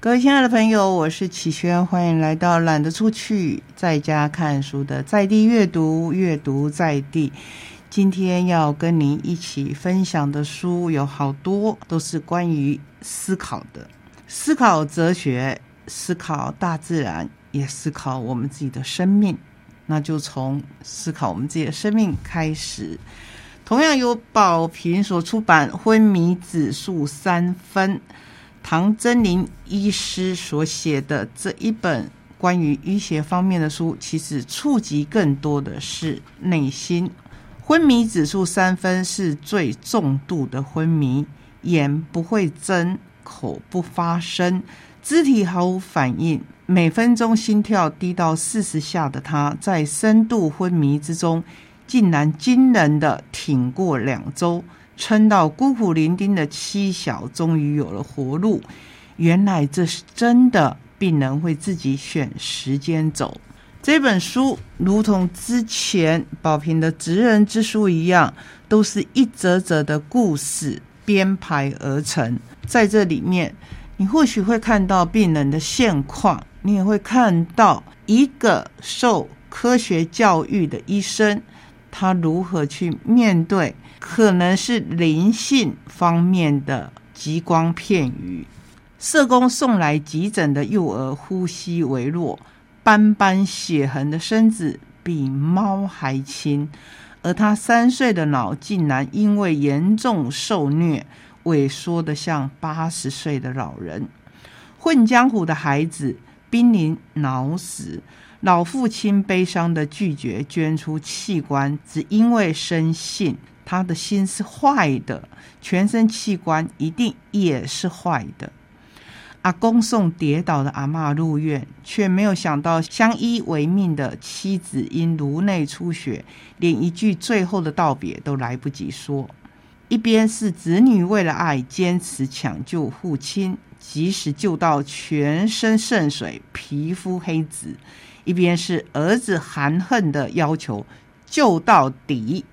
各位亲爱的朋友，我是启轩，欢迎来到懒得出去，在家看书的在地阅读，阅读在地。今天要跟您一起分享的书有好多，都是关于思考的，思考哲学，思考大自然，也思考我们自己的生命。那就从思考我们自己的生命开始。同样由宝瓶所出版《昏迷指数三分》。唐真林医师所写的这一本关于医学方面的书，其实触及更多的是内心。昏迷指数三分是最重度的昏迷，眼不会睁，口不发声，肢体毫无反应，每分钟心跳低到四十下的他，在深度昏迷之中，竟然惊人的挺过两周。撑到孤苦伶仃的妻小终于有了活路，原来这是真的，病人会自己选时间走。这本书如同之前宝平的《职人之书》一样，都是一则则的故事编排而成。在这里面，你或许会看到病人的现况，你也会看到一个受科学教育的医生，他如何去面对。可能是灵性方面的极光片语。社工送来急诊的幼儿呼吸微弱，斑斑血痕的身子比猫还轻，而他三岁的脑竟然因为严重受虐，萎缩的像八十岁的老人。混江湖的孩子濒临脑死，老父亲悲伤的拒绝捐出器官，只因为生性。他的心是坏的，全身器官一定也是坏的。阿公送跌倒的阿妈入院，却没有想到相依为命的妻子因颅内出血，连一句最后的道别都来不及说。一边是子女为了爱坚持抢救父亲，即使救到全身渗水、皮肤黑紫；一边是儿子含恨的要求救到底。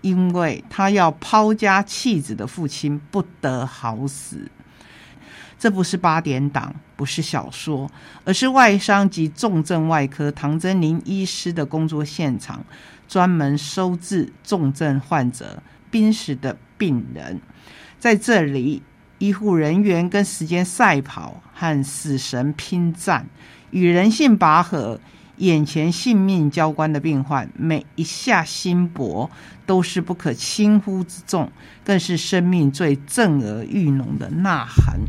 因为他要抛家弃子的父亲不得好死，这不是八点档，不是小说，而是外伤及重症外科唐真林医师的工作现场，专门收治重症患者、濒死的病人。在这里，医护人员跟时间赛跑，和死神拼战，与人性拔河。眼前性命交关的病患，每一下心搏都是不可轻忽之重，更是生命最震耳欲聋的呐喊。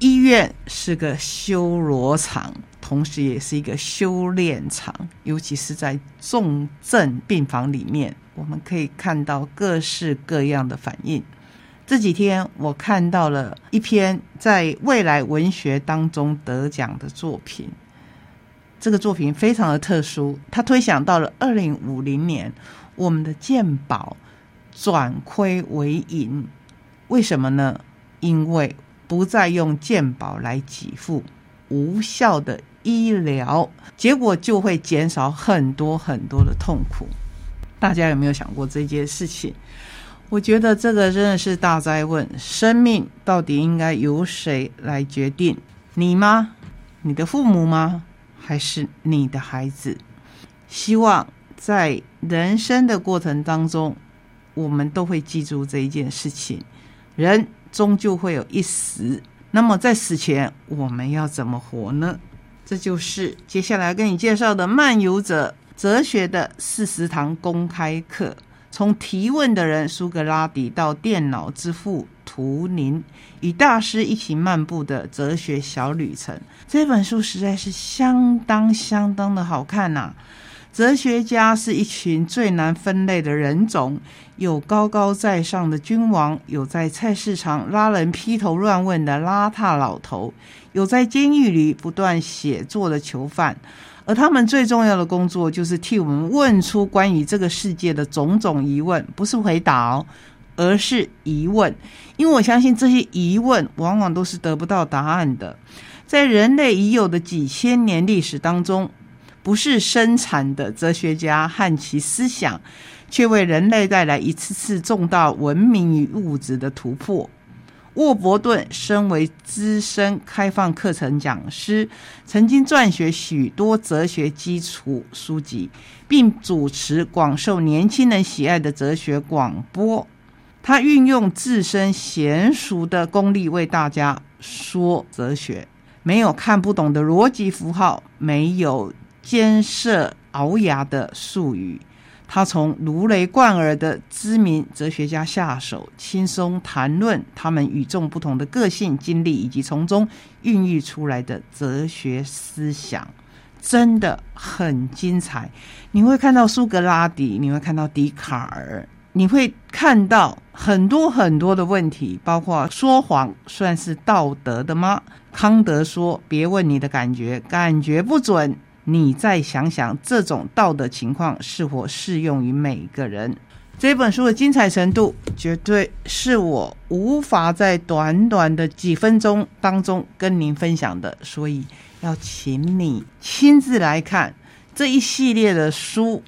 医院是个修罗场，同时也是一个修炼场，尤其是在重症病房里面，我们可以看到各式各样的反应。这几天我看到了一篇在未来文学当中得奖的作品。这个作品非常的特殊，它推想到了二零五零年，我们的健保转亏为盈，为什么呢？因为不再用健保来给付无效的医疗，结果就会减少很多很多的痛苦。大家有没有想过这件事情？我觉得这个真的是大灾问：生命到底应该由谁来决定？你吗？你的父母吗？还是你的孩子，希望在人生的过程当中，我们都会记住这一件事情：人终究会有一死。那么在死前，我们要怎么活呢？这就是接下来跟你介绍的漫游者哲学的四十堂公开课。从提问的人苏格拉底到电脑之父图灵，与大师一起漫步的哲学小旅程。这本书实在是相当相当的好看呐！哲学家是一群最难分类的人种，有高高在上的君王，有在菜市场拉人劈头乱问的邋遢老头，有在监狱里不断写作的囚犯。而他们最重要的工作，就是替我们问出关于这个世界的种种疑问，不是回答，而是疑问。因为我相信这些疑问往往都是得不到答案的。在人类已有的几千年历史当中，不是生产的哲学家和其思想，却为人类带来一次次重大文明与物质的突破。沃伯顿身为资深开放课程讲师，曾经撰写许多哲学基础书籍，并主持广受年轻人喜爱的哲学广播。他运用自身娴熟的功力为大家说哲学，没有看不懂的逻辑符号，没有艰涩熬牙的术语。他从如雷贯耳的知名哲学家下手，轻松谈论他们与众不同的个性、经历，以及从中孕育出来的哲学思想，真的很精彩。你会看到苏格拉底，你会看到笛卡尔，你会看到很多很多的问题，包括说谎算是道德的吗？康德说：“别问你的感觉，感觉不准。”你再想想，这种道德情况是否适用于每个人？这本书的精彩程度，绝对是我无法在短短的几分钟当中跟您分享的，所以要请你亲自来看这一系列的书，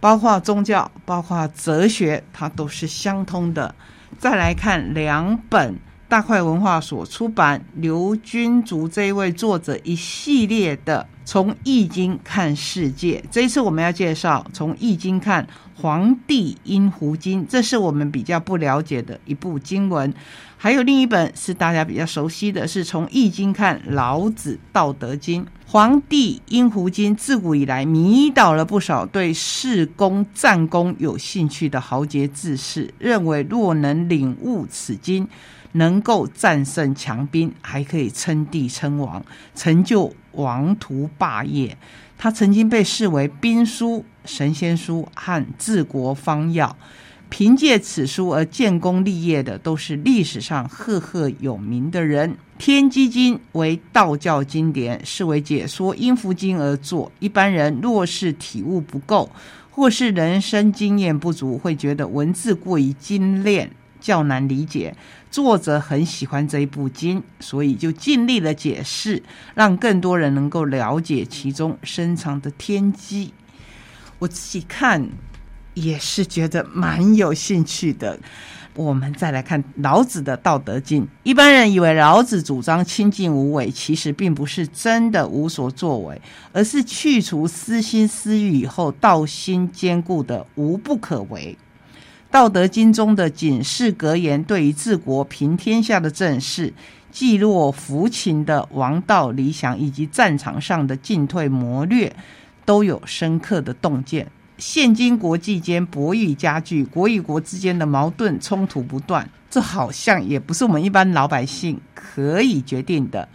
包括宗教，包括哲学，它都是相通的。再来看两本大块文化所出版刘君竹这一位作者一系列的。从易经看世界，这一次我们要介绍从易经看《黄帝阴湖经》，这是我们比较不了解的一部经文。还有另一本是大家比较熟悉的，是从易经看《老子道德经》。《黄帝阴湖经》自古以来迷倒了不少对事功战功有兴趣的豪杰志士，认为若能领悟此经。能够战胜强兵，还可以称帝称王，成就王图霸业。他曾经被视为兵书、神仙书和治国方药。凭借此书而建功立业的，都是历史上赫赫有名的人。《天机经》为道教经典，是为解说阴符经而作。一般人若是体悟不够，或是人生经验不足，会觉得文字过于精炼。较难理解，作者很喜欢这一部经，所以就尽力的解释，让更多人能够了解其中深藏的天机。我自己看也是觉得蛮有兴趣的。我们再来看老子的《道德经》，一般人以为老子主张清净无为，其实并不是真的无所作为，而是去除私心私欲以后，道心坚固的无不可为。《道德经》中的警示格言，对于治国平天下的正事、济弱扶倾的王道理想，以及战场上的进退谋略，都有深刻的洞见。现今国际间博弈加剧，国与国之间的矛盾冲突不断，这好像也不是我们一般老百姓可以决定的。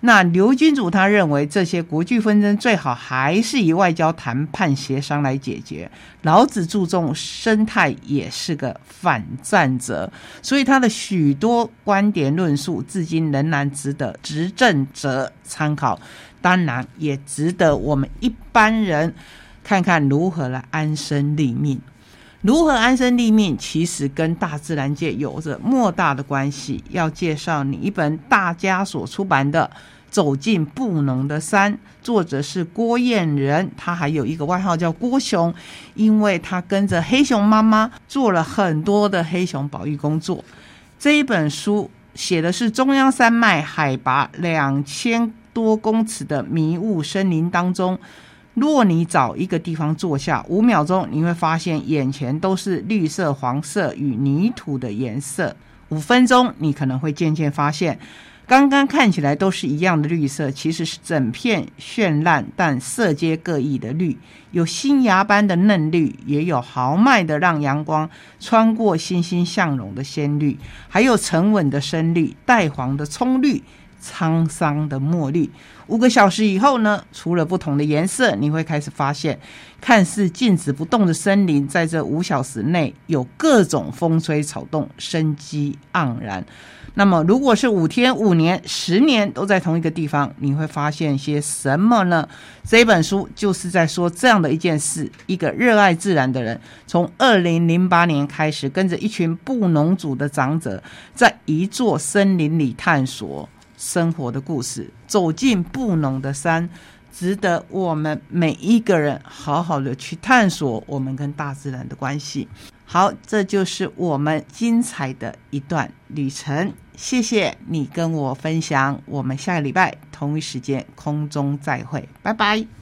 那刘君主他认为这些国际纷争最好还是以外交谈判协商来解决。老子注重生态，也是个反战者，所以他的许多观点论述至今仍然值得执政者参考，当然也值得我们一般人看看如何来安身立命。如何安身立命，其实跟大自然界有着莫大的关系。要介绍你一本大家所出版的。走进布农的山，作者是郭燕仁，他还有一个外号叫郭熊，因为他跟着黑熊妈妈做了很多的黑熊保育工作。这一本书写的是中央山脉海拔两千多公尺的迷雾森林当中，若你找一个地方坐下五秒钟，你会发现眼前都是绿色、黄色与泥土的颜色。五分钟，你可能会渐渐发现。刚刚看起来都是一样的绿色，其实是整片绚烂但色阶各异的绿，有新芽般的嫩绿，也有豪迈的让阳光穿过欣欣向荣的鲜绿，还有沉稳的深绿、带黄的葱绿、沧桑的墨绿。五个小时以后呢，除了不同的颜色，你会开始发现，看似静止不动的森林，在这五小时内有各种风吹草动，生机盎然。那么，如果是五天、五年、十年都在同一个地方，你会发现些什么呢？这本书就是在说这样的一件事：一个热爱自然的人，从二零零八年开始，跟着一群布农族的长者，在一座森林里探索生活的故事。走进布农的山，值得我们每一个人好好的去探索我们跟大自然的关系。好，这就是我们精彩的一段旅程。谢谢你跟我分享，我们下个礼拜同一时间空中再会，拜拜。